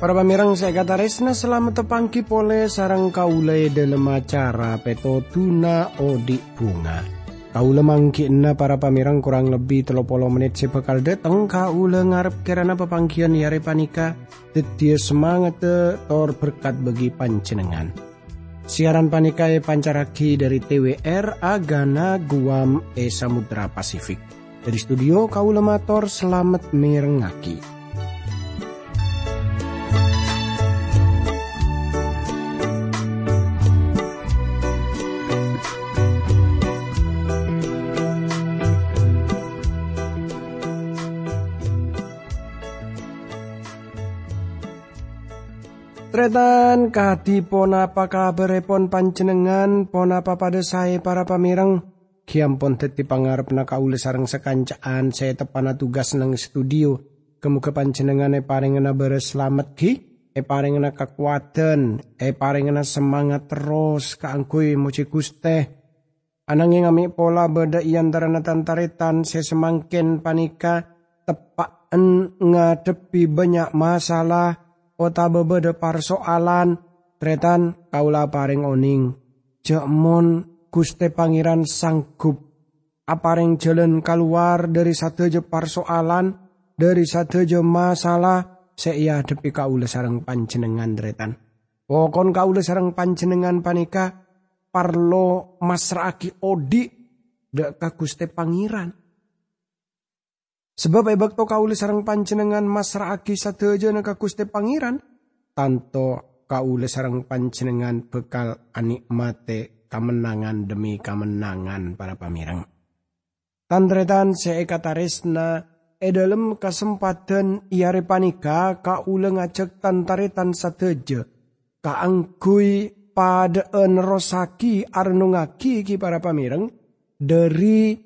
Para pamirang saya kata resna selamat tepangki pole sarang kaule dalam acara peto tuna odik bunga. Kaule mangkina para pamirang kurang lebih telopolo menit si bakal dateng kaule ngarep kerana pepangkian yare panika tetia semangat te tor berkat bagi pancenengan. Siaran panikai pancaraki dari TWR Agana Guam E Samudra Pasifik. Dari studio kaule mator selamat mirengaki. Tretan kadi pon apa kabar pon panjenengan pon apa pada saya para pamireng. Kiam pon teti pangarep na kaule sarang sekancaan saya tepana tugas nang studio. Kemuka panjenengan e paringena beres selamat ki. E paringena kekuatan e paringena semangat terus kaangkui moci guste. Ananging ami pola beda iantara tantaretan saya semangkin panika tepaan ngadepi banyak masalah Ota bebede persoalan tretan kaula paring oning. Jemon Guste Pangeran sanggup. Apareng jalan keluar dari satu je persoalan dari satu masalah seia depi kaula sarang panjenengan tretan. Pokon kaula sarang panjenengan panika parlo masraki odi dek ka Guste Pangeran Sebab ebak to kauli sarang panjenengan masraki sateja na kakuste pangeran. Tanto kauli sarang panjenengan bekal anikmate kamenangan demi kamenangan para pamirang. Tandretan seekataresna edalem kesempatan iare panika kaule ngajak tantaretan sateja. Kaangkui pada enerosaki arnungaki ki para pamirang dari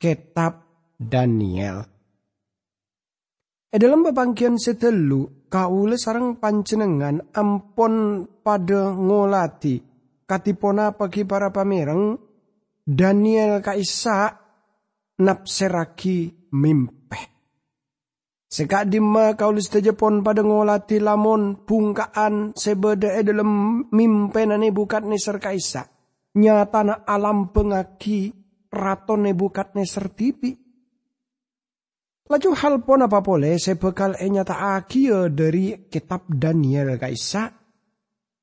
kitab Daniel. E dalam pepangkian setelu, kaule sarang pancenengan ampon pada ngolati katipona pagi para pamereng Daniel kaisa napseraki mimpeh. Sekak dima kaule pon pada ngolati lamon pungkaan sebeda e dalam mimpenane bukat neser kaisa. Nyatana alam pengaki raton neser tipi Laju hal pon apa boleh saya bekal enyata akia dari kitab Daniel kaisa.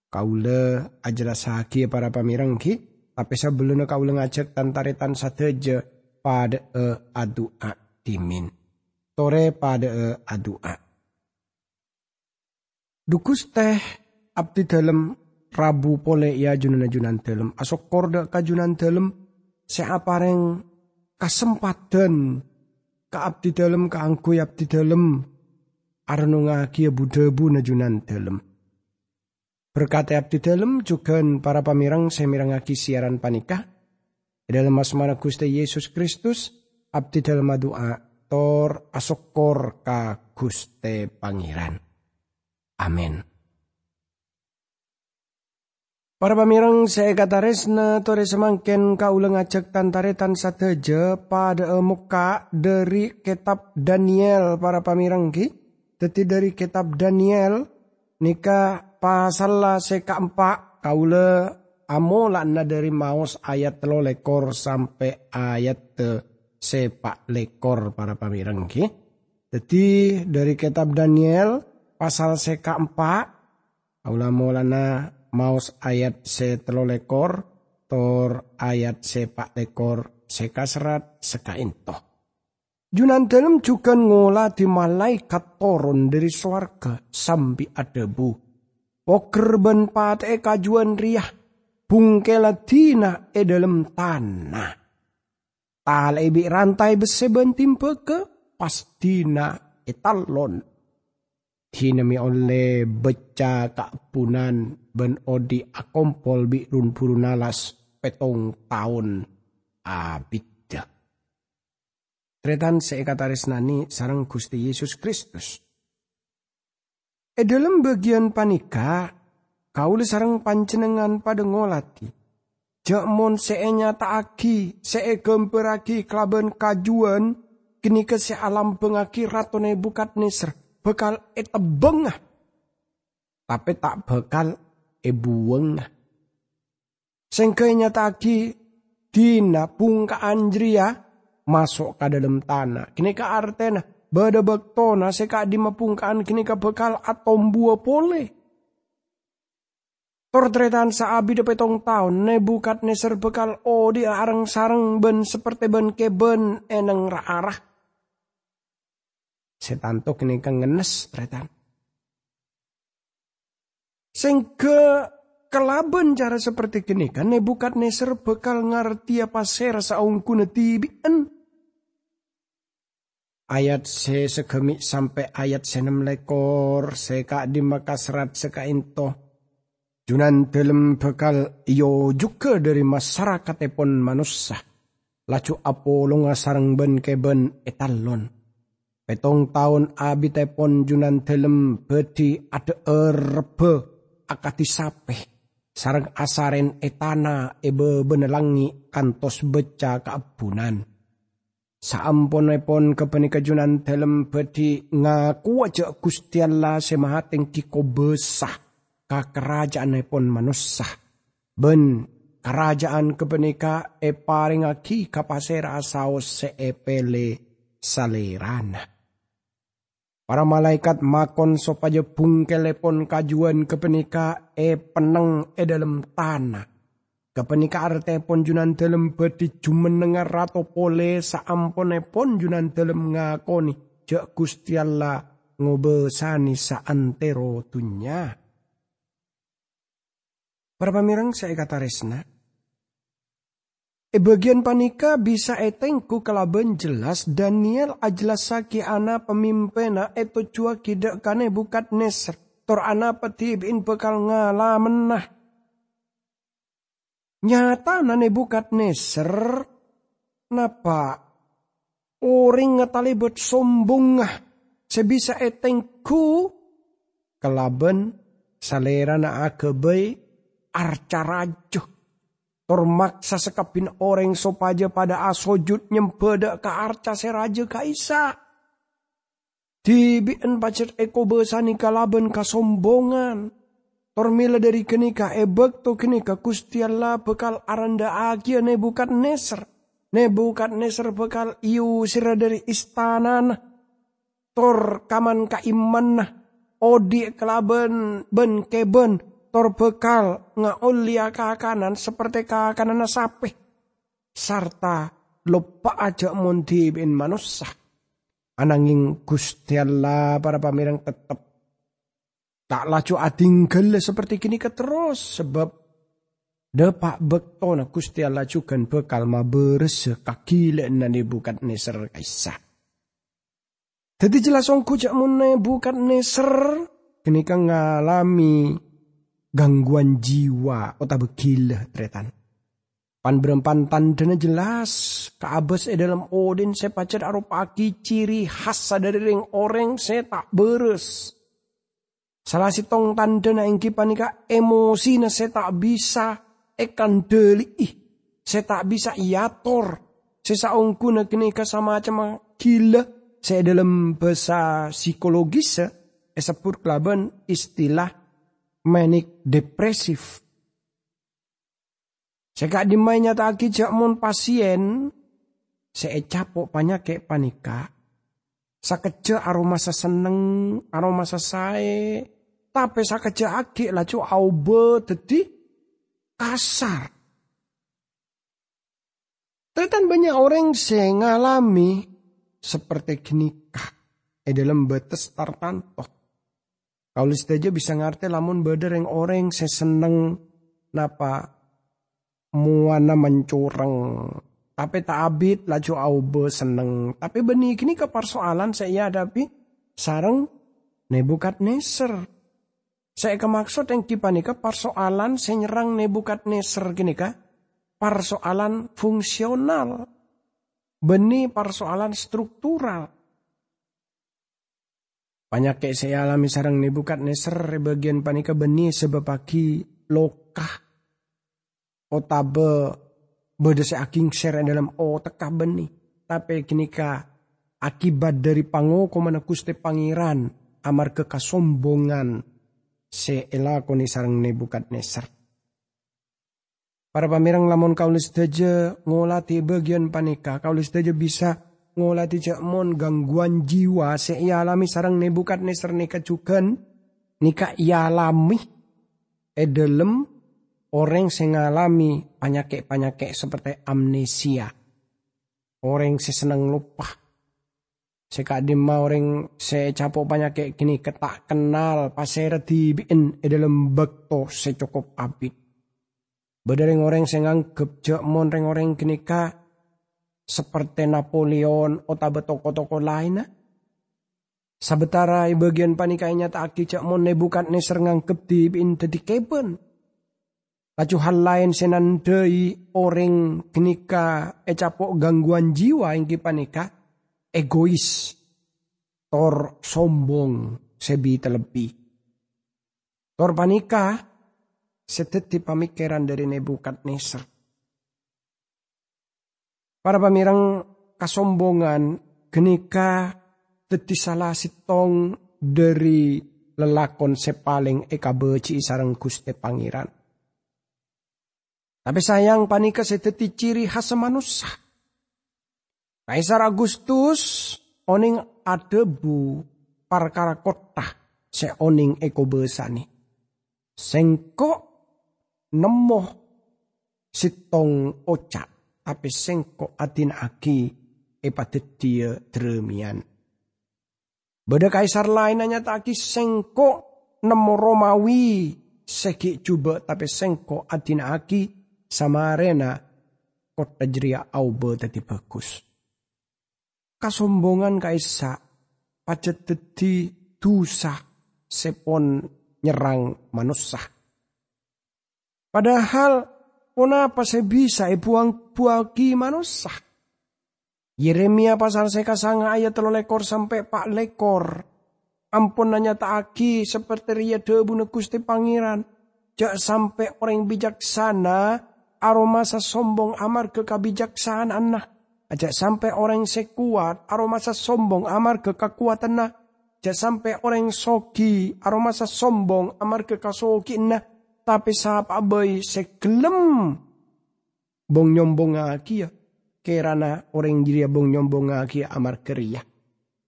Kaula ajalah sahakia para pamirang ki. Tapi sebelumnya kaula ngajak tantaretan sateja pada e adua timin. Tore pada e adua. Dukus teh abdi dalam Rabu pole ya junan junan dalam asok korda kajunan dalam seapareng kesempatan ka abdi dalem ka angku abdi dalem arno ngaki budebu najunan dalem. Berkata abdi dalem juga para pamirang semirangaki siaran panikah. Dalam asmana Gusti Yesus Kristus abdi dalem doa tor asokor ka Guste Pangeran. Amin. Para pamirang saya kata resna tore semangken kaula ngajak tantaretan sateja pada muka dari kitab Daniel para pamirang ki. Teti dari kitab Daniel nika pasal seka empat kaula amolana dari maus ayat telo lekor sampai ayat te sepak lekor para pamirang ki. Teti dari kitab Daniel pasal seka empat kaula molana maus ayat se telo lekor tor ayat se pak lekor se kasrat seka intoh. Junan dalam juga ngolah di malaikat turun dari suarga sampai bu. Poker ben pate kajuan riah bungkela tina e dalam tanah. Tal ebi rantai beseben timpe ke pastina etalon hinami oleh beca punan ben odi akompol bi run purunalas petong tahun abidda. Tretan seekataris nani sarang Gusti Yesus Kristus. E dalam bagian panika, kauli sarang pancenengan pada ngolati. Jakmon seenya taaki, see gemperaki kelaban kajuan, kini ke se alam pengaki ratone bukat neser, bekal eta bengah. Tapi tak bekal ebuwengah. Sengkainya taki dina pungka anjria masuk ke dalam tanah. Kini ke artena bada bektona seka di mapungkaan kini ke bekal atau buah pole. Tortretan saabi de petong tahun ne bukat neser bekal o di arang sarang ben seperti ben keben eneng arah setan tok kini kang ngenes tretan. Sehingga kelaben cara seperti kini kan nebukat neser bekal ngerti apa ser saungku netibian. Ayat se segemi sampai ayat senem lekor seka di maka serat seka into. Junan dalam bekal iyo juga dari masyarakat epon manusia. Lacu apolong sarang ben keben etalon Petong tahun abi tepon junan telem bedi ada erbe akati sape. Sarang asaren etana ebe benelangi kantos beca keabunan. Saampon epon kepenika junan telem bedi ngaku aja gustiala semahateng kiko besah ka kerajaan epon manusah. Ben kerajaan kepenika e paring aki kapasera saos seepele salerana. Para malaikat makon sopaja bungkelepon kajuan kepenika e peneng e dalam tanah. Kepenika arte pon junan dalam bedi jumenengar rato pole saampone pon junan dalam ngakoni. Jak gusti Allah ngobesani saantero tunya. Para pamirang saya kata resna. E bagian panika bisa etengku kelaben jelas Daniel saki ana pemimpina eto cua kidak kane bukat neser. Tor ana petibin bekal ngalamenah. Nyata nane bukat neser. Napa? Oring ngetalibet sombongah. Sebisa etengku kelaben salera na akebay arca rajuh Termaksa sekapin orang sopaja pada asojud nyempeda ke arca seraja kaisa. Dibien pacet eko besani kalaban kasombongan. Tormila dari kenika ebek to kenika kustiala bekal aranda agia ne bukan neser. Ne bukan neser bekal iu sira dari istanan. Tor kaman kaiman Odi kelaban ben keben torbekal ngaulia kakanan seperti kakanan sapi sarta lupa aja mundi bin manusia ananging Gusti Allah para pamirang tetep tak laju adinggel seperti kini keterus sebab depak bektona Gusti Allah juga bekal ma beres kaki nani bukan neser kaisa. Jadi jelas ong kujak mune bukan neser kang ngalami gangguan jiwa otak begil tretan. Pan berempan tandanya jelas kaabes e dalam odin saya pacar pagi ciri khas dari ring orang saya tak beres. Salah si tong tanda yang panika emosi na saya tak bisa ekan deli ih. Saya tak bisa iator. Saya saungku na kini sama macam gila. Saya dalam bahasa psikologis ya. Esapur kelaban istilah manic depresif. Seka tak jak mon pasien, saya capok kayak panika. Sakeja aroma seneng, aroma sae, tapi sakeja aki laju aube tadi kasar. Tetan banyak orang yang ngalami seperti genikah. E dalam batas tartantok. Kaulis saja bisa ngerti lamun beder yang orang saya seneng napa muana mencurang. Tapi tak abit laju aube seneng. Tapi benih kini ke persoalan saya hadapi sarang nebukat neser. Saya kemaksud yang kipa ke persoalan saya nyerang nebukat neser gini kah? Persoalan fungsional. Benih persoalan struktural Panyake saya alami sarang Nebukadnesar bagian panika sebab pagi lokah otabe bedese aking share dalam o teka beni. Tapi kinika akibat dari pangoko mana kuste pangeran amar kekasombongan se elakoni sarang Nebukadnesar. Para pamirang lamun kaulis daja ngolati bagian panika, kaulis daja bisa ngolati mon gangguan jiwa se alami sarang nebukat neser nika cukan nika alami edelem orang sing ngalami panyakit-panyakit seperti amnesia. Orang se seneng lupa. Sekadima orang se capok penyakit kini ketak kenal pasera dibiin edelem bekto secukup abid. Bedereng orang sing anggap jek mon reng orang kenika seperti Napoleon atau toko-toko lain. Sabetara bagian panikainya tak aki cak mon nebukat neser ngangkep di bin di keben. Laju hal lain senandai orang kenika ecapok gangguan jiwa yang panika egois tor sombong sebi terlebih. Tor panika seteti pamikiran dari Nebukadnezar. Para pamirang kasombongan genika teti salah sitong dari lelakon sepaling eka beci sarang Gusti Pangeran. Tapi sayang panika seteti ciri khas manusia. Kaisar Agustus oning adebu parkara kota se oning eko besani. Sengko nemoh sitong ocak tapi sengko atin aki epatetia dremian. Beda kaisar lain hanya taki sengko nemo Romawi seki coba tapi sengko atin aki sama arena kota jeria auba tadi bagus. Kasombongan kaisa pacet teti dosa sepon nyerang manusia Padahal kenapa saya bisa buang buagi manusia? Yeremia pasal seka sanga ayat telo lekor sampai pak lekor. Ampun nanya taaki seperti ria debu negusti pangeran. Jak sampai orang bijaksana aroma sombong amar ke kebijaksanaan nah. Ajak sampai orang sekuat aroma sombong amar ke kekuatan nah. Jak sampai orang soki aroma sombong amar ke kasoki nah tapi sahap abai sekelem bong nyombong aki ya. Kerana orang jiria bong nyombong aki amar keria.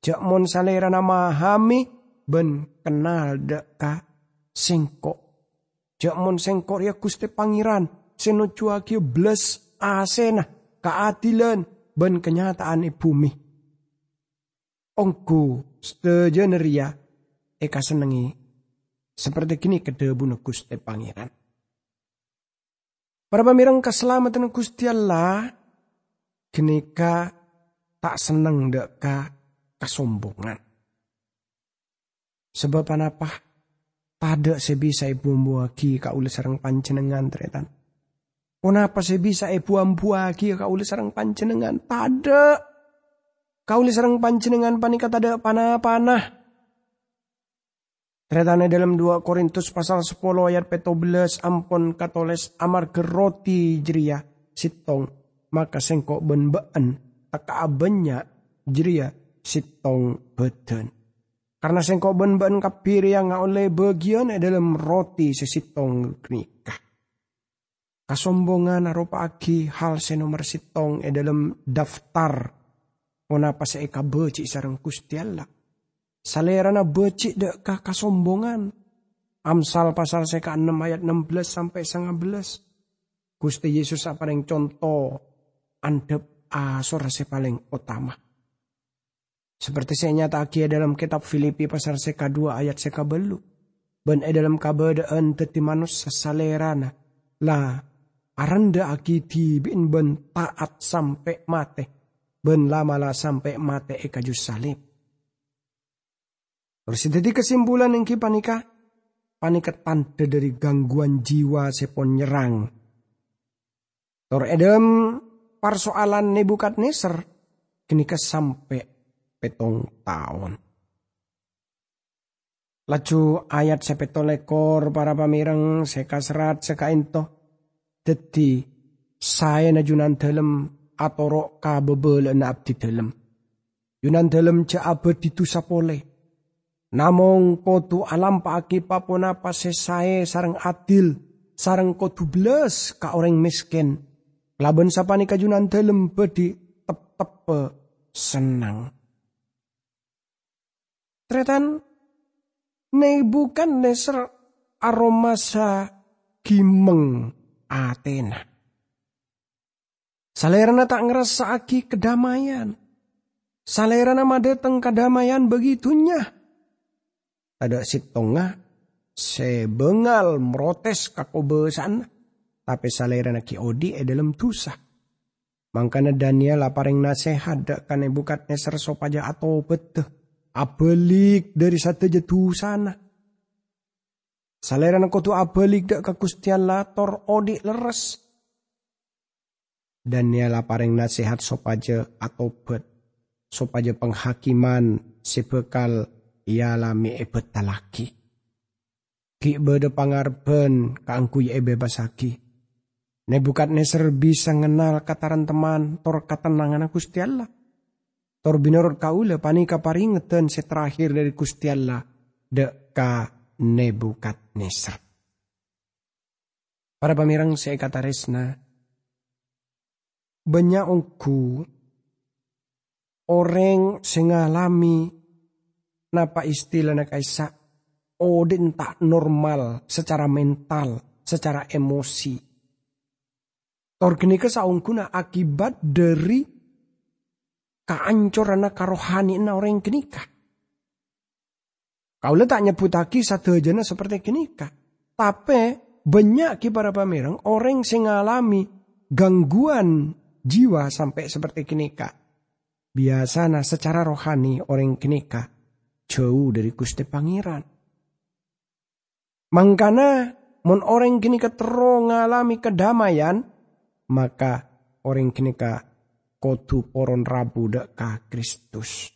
Jak mon salera nama hami ben kenal deka sengko. Jak mon sengko ya kuste pangeran. Seno cuaki bles asena keadilan ben kenyataan bumi. Ongku setejeneria eka senengi seperti kini kedebu Gusti Pangeran. Para pamirang keselamatan Gusti Allah, kenika tak seneng deka kesombongan. Sebab apa? Tada sebisa ibu mbuaki ka ule sarang pancenengan tretan. Kenapa sebisa ibu ambuaki ka ule sarang pancenengan? Tada. Kau sarang pancenengan panika tada panah-panah. Teretane dalam 2 Korintus pasal 10 ayat 14 ampun katoles amar geroti jeria sitong maka sengkok ben been taka abenya jeria sitong beden. Karena sengkok ben been kapir yang oleh bagian dalam roti sesitong nikah. Kasombongan arupa agi hal senomor sitong e dalam daftar. Onapa seeka beci sarang kustiala Salerana becik dek kasombongan. Amsal pasal seka 6 ayat 16 sampai 19. Gusti Yesus apa yang contoh andep asor rasa paling utama. Seperti saya nyata akia dalam kitab Filipi pasal seka 2 ayat seka belu. Ben e dalam kabadaan teti manus salerana. Lah aranda aki bin ben taat sampai mate. Ben lama lah sampai mate e kajus salib. Terus jadi kesimpulan yang panika, panika tanda dari gangguan jiwa sepon nyerang. Tor edem persoalan Nebukadnezar kenika sampai petong tahun. Laju ayat sepeto lekor para pamireng seka serat seka into. Dadi saya najunan dalem atoro kabebel na abdi dalem. Yunan dalem ca abad ditu sapole. Namong kotu alam paaki papona pasesae sarang adil sarang kotu belas ka orang miskin. Laban sapani kajunan dalem bedi tep-tep senang. Tretan bukan neser aromasa gimeng Athena. Salerana tak ngerasa aki kedamaian. Salerana madeteng kedamaian begitunya. Ada si tonga sebengal merotes kakobesan. Tapi salerana ki odi e dalam tusa. Mangkana Daniel apareng nasehat dak kane bukat neser sopaja atau beteh abelik dari satu jatuh sana. Saleran tu abelik dak kakustian lator odik leres. Dan niala pareng nasihat sopaja atau bet. Sopaja penghakiman sebekal lami ebet talaki. Ki bede pangarben kaangkui ebe basaki. Nebukat neser bisa ngenal kataran teman tor katenangan Gusti Allah Tor binorot kaula panika paringeten seterakhir dari Gusti Allah deka Nebukat Nesar. Para pamirang saya kata resna, banyak ongku orang sengalami napa istilah na kaisa odin tak normal secara mental, secara emosi. Tor kenika saungkuna akibat dari kaancoran karohani na orang kenika. Kau letak nyebutaki satu jana seperti kenika. Tapi banyak ki para pamirang orang yang ngalami gangguan jiwa sampai seperti kenika. Biasanya secara rohani orang kenika jauh dari Gusti Pangeran. Mangkana mon orang kenika terus ngalami kedamaian, maka orang kenika kodu poron rabu deka Kristus.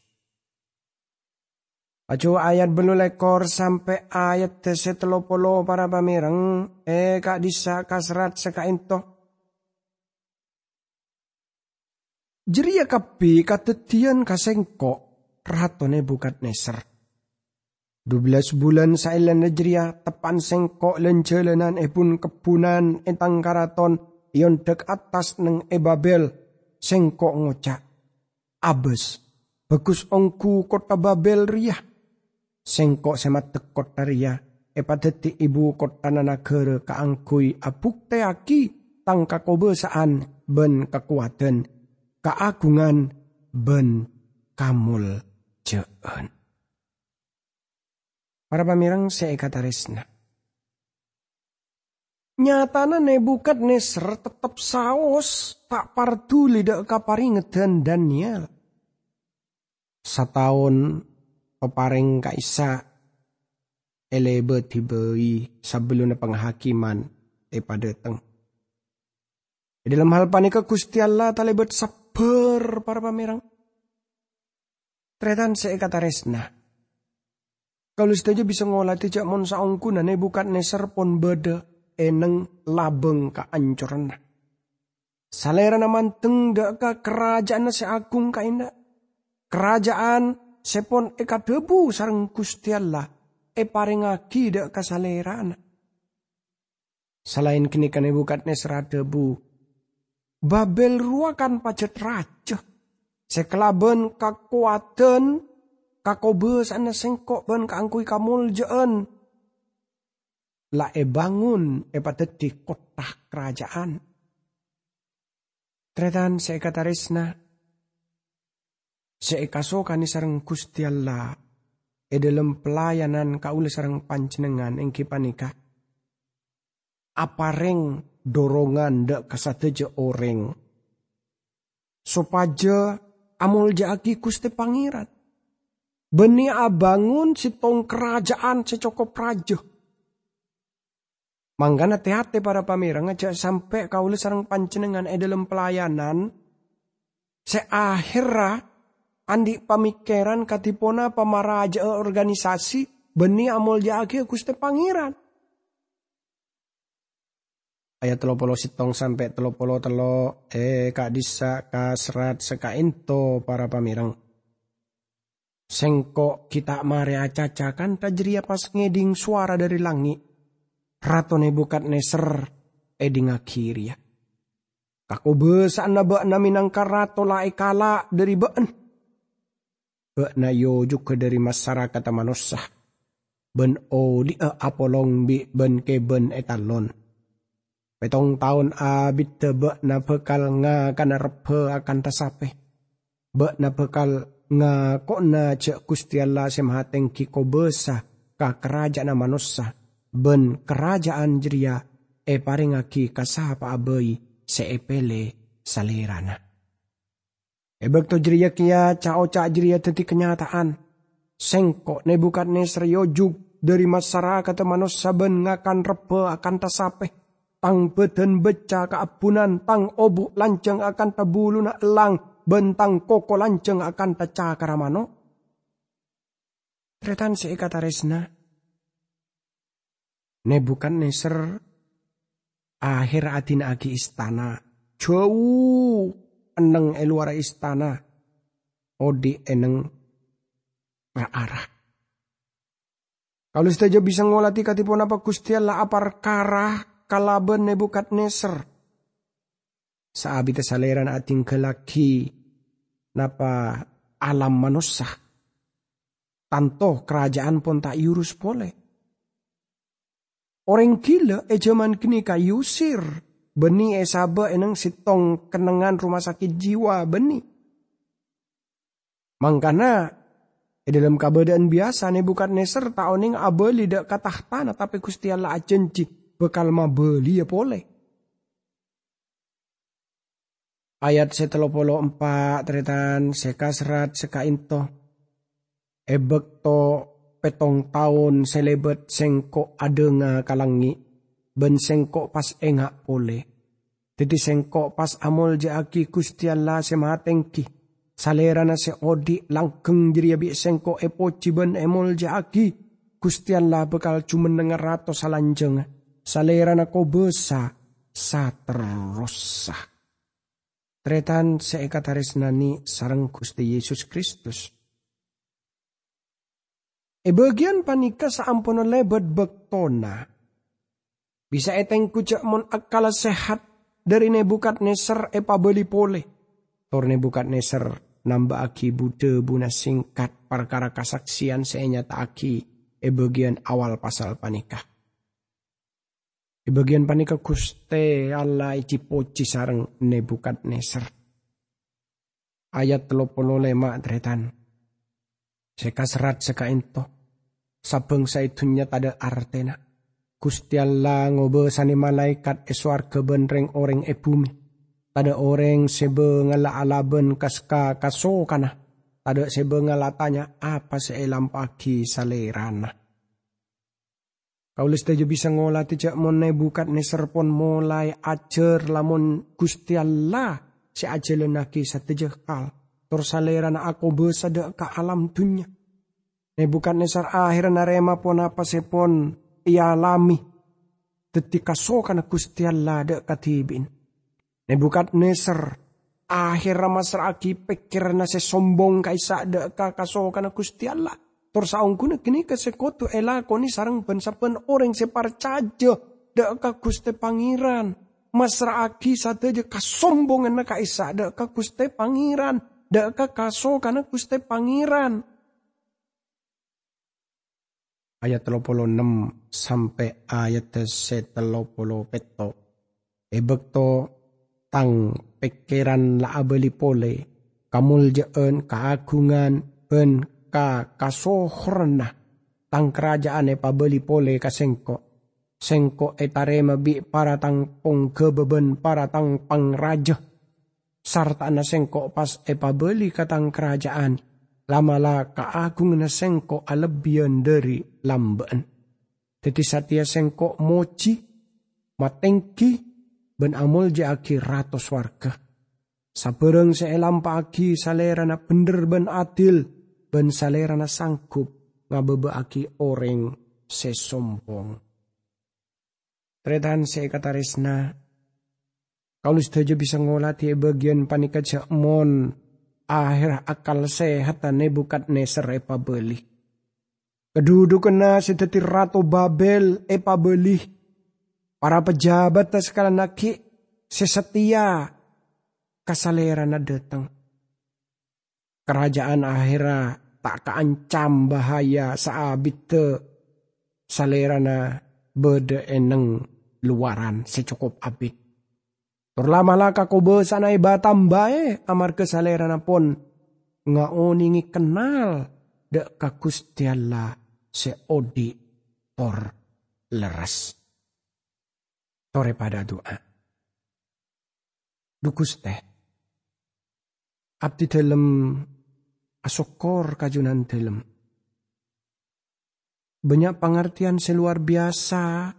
Acu ayat belu lekor sampai ayat tese telopolo para pamireng eh kak disa kasrat seka into. Jeria kapi katetian kasengko ratone bukat neser. 12 bulan sailan jeria tepan sengkok lencelenan epun kebunan entang karaton ion dek atas neng ebabel sengkok ngocak. Abes, bagus ongku kota Babel ria. Sengkok semat kota ria. Epadeti ibu kota negara kaangkui abuk teaki tang kakobesaan ben kekuatan keagungan ben kamul jeen. Para pamirang saya kata resna. Nyatana Nebukadnesar tetap saos tak pardu lidak kaparingedan Daniel. Setahun peparing kaisa elebe tibei sebelum penghakiman e pada teng. Dalam hal panika Gusti Allah talebet sabar para pamerang. Tretan saya kata resna. Kalau saja bisa ngolah tidak mon saungkuna Nebukadnesar pon beda eneng labeng ka ancuran. Salera naman tengda ka kerajaan si agung ka ina. Kerajaan sepon eka debu sarang Gusti Allah e paringaki dak kasalerana. Selain kini kan bukat nesra debu. Babel ruakan pacet raja. Sekelaben kakuatan kakobes ana sengkok ben kaangkui kamul jeen la e bangun e di kota kerajaan. Tretan se katarisna se kani sarang Gusti Allah e dalam pelayanan kaula sarang panjenengan ing kipanika. Apareng dorongan dek kasateja orang. Sopaja amul jaki Gusti Pangeran. Beni abangun si tong kerajaan secokop raja Manggana hati para pamirang aja sampai kau sarang pancenengan e dalam pelayanan seakhirnya andi pamikiran katipona pamaraja organisasi Beni amol jaki Gusti Pangeran. Ayat telo polo sitong sampai telo polo telo eh kak disa kasrat seka into para pamirang. Sengko kita mare acacakan tajria pas ngeding suara dari langit. Rato bukat neser eding akhir ya. Kako besa na ba na minangka rato lai kala dari baan. Ba na yojuk ke dari masyarakat manusia ben o di a apolong bi ben ke ben etalon. Petong tahun abit tebe na pekal nga kana repe akan tasape. Be na pekal nga ko na cek kustiala semhateng kiko besa ka kerajaan manusia. Ben kerajaan jeria e paringaki kasapa abai se epele salirana. Ebek to jeria kia cao ca jeria teti kenyataan. Sengkok Nebukadnezar yojug dari masyarakat manus saben ngakan rebe akan tasape tang beden beca keabunan tang obuk lanceng akan tabulu na elang bentang koko lanceng akan taca karamano tretan si resna ne bukan neser akhir atin agi istana. Jauh eneng eluara istana. Odi eneng arah. Kalau saja bisa ngolati katipun apa Gusti Allah apar karah kalaben Nebukadneser. Saabita saleran ating kelaki napa alam manusia. Tanto kerajaan pun tak yurus pole. Orang gila e zaman kini kayusir. Beni e sabe eneng sitong kenangan rumah sakit jiwa beni. Mangkana E dalam keadaan biasa Nebukadnezar taoning abeli dak tanah tapi Gusti Allah bekal mabeli ya boleh. Ayat setelopolo empat tretan seka serat seka into. Ebek to petong tahun selebet sengko adenga kalangi. Ben sengko pas engak pole. Jadi sengko pas amol jaaki Gusti Allah sematengki Salera na se odi langkeng jiri abi sengko epo ciben emol jaki. Kustian lah bekal cuman dengar rato salanjeng. Salera na ko besa saterosa. Tretan seekataris nani sarang Gusti Yesus Kristus. E bagian panika saampun lebet bektona. Bisa eteng kucak mon akala sehat dari nebukat neser e pabeli pole. Tor nebukat neser namba aki bude buna singkat perkara kasaksian senyata aki e bagian awal pasal panikah. E bagian panika kuste Allah iti poci sarang nebukat neser. Ayat telopolo lema dretan. Seka serat seka into. Sabeng saitunya tada artena. Gusti Allah ngobesani malaikat eswar kebenreng orang e bumi Tada orang sebe ngala alaben kaska kaso kana. Tada sebe ngala tanya apa seelam pagi salerana. Kaulis tajo bisa ngolah tijak mon bukat ne serpon mulai acer lamun gusti Allah si ajele naki satejah kal. Tor salerana aku besada ka alam dunya. Ne bukat nesar akhir narema pon apa sepon ia alami. Tetika so kana gusti Allah dek katibin Nebukadneser akhir masraki pikir nase sombong kaisa de kakaso kana Gusti Allah. Kuna kini kesekotu elakoni sarang pensapen orang separcaja de ka Gusti Pangeran. Masraki sateja kasombongan na kaisa de ka Gusti Pangeran. De ka kaso kana Gusti Pangeran. Ayat 36 sampai ayat 37 peto. Ebekto tang pikiran la abeli pole kamul jeen kaagungan ben ka kasohrna tang kerajaan e pabeli pole ka sengko sengko etare mabi para tang kebeben para tang pangraja sarta na sengko pas e pabeli katang kerajaan lamala kaagung na sengko alebian dari lamben. Teti satia sengko moci matengki ben amol aki ratos warga. se elam pagi salera na bener ben adil, ben salera na sanggup ngabebeaki orang sesombong. Tretan se kataresna kalau saja bisa ngolati bagian panika mon akhir akal sehat bukat neser epa beli. Kedudukan si teti ratu Babel epa beli. Para pejabat sekala naki sesetia kasalera na datang. Kerajaan akhirat tak kaancam bahaya saabit te salera na bede eneng luaran secukup abit. Turlamala kakobe sanay batam bae amar kesalerana pon nga oningi kenal de kakustiala se odi tor leres. Tore pada doa. Dukus teh. Abdi dalam asokor kajunan dalam. Banyak pengertian seluar biasa.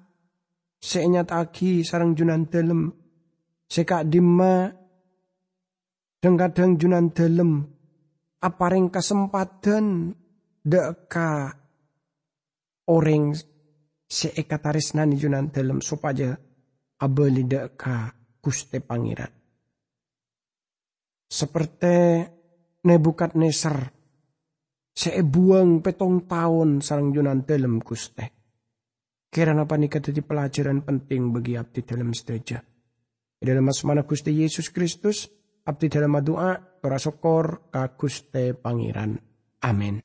Seenyat aki sarang junan dalam Seka dima kadang junan dalam aparing kesempatan deka orang seekataris nani junan dalam supaya abeli deka kuste pangeran. Seperti nebukat neser seebuang petong tahun sarang junan dalam kuste. Apa nikah jadi pelajaran penting bagi abdi dalam seteja dalam asmana Gusti Yesus Kristus, abdi dalam doa, sokor ka Pangeran. Amin.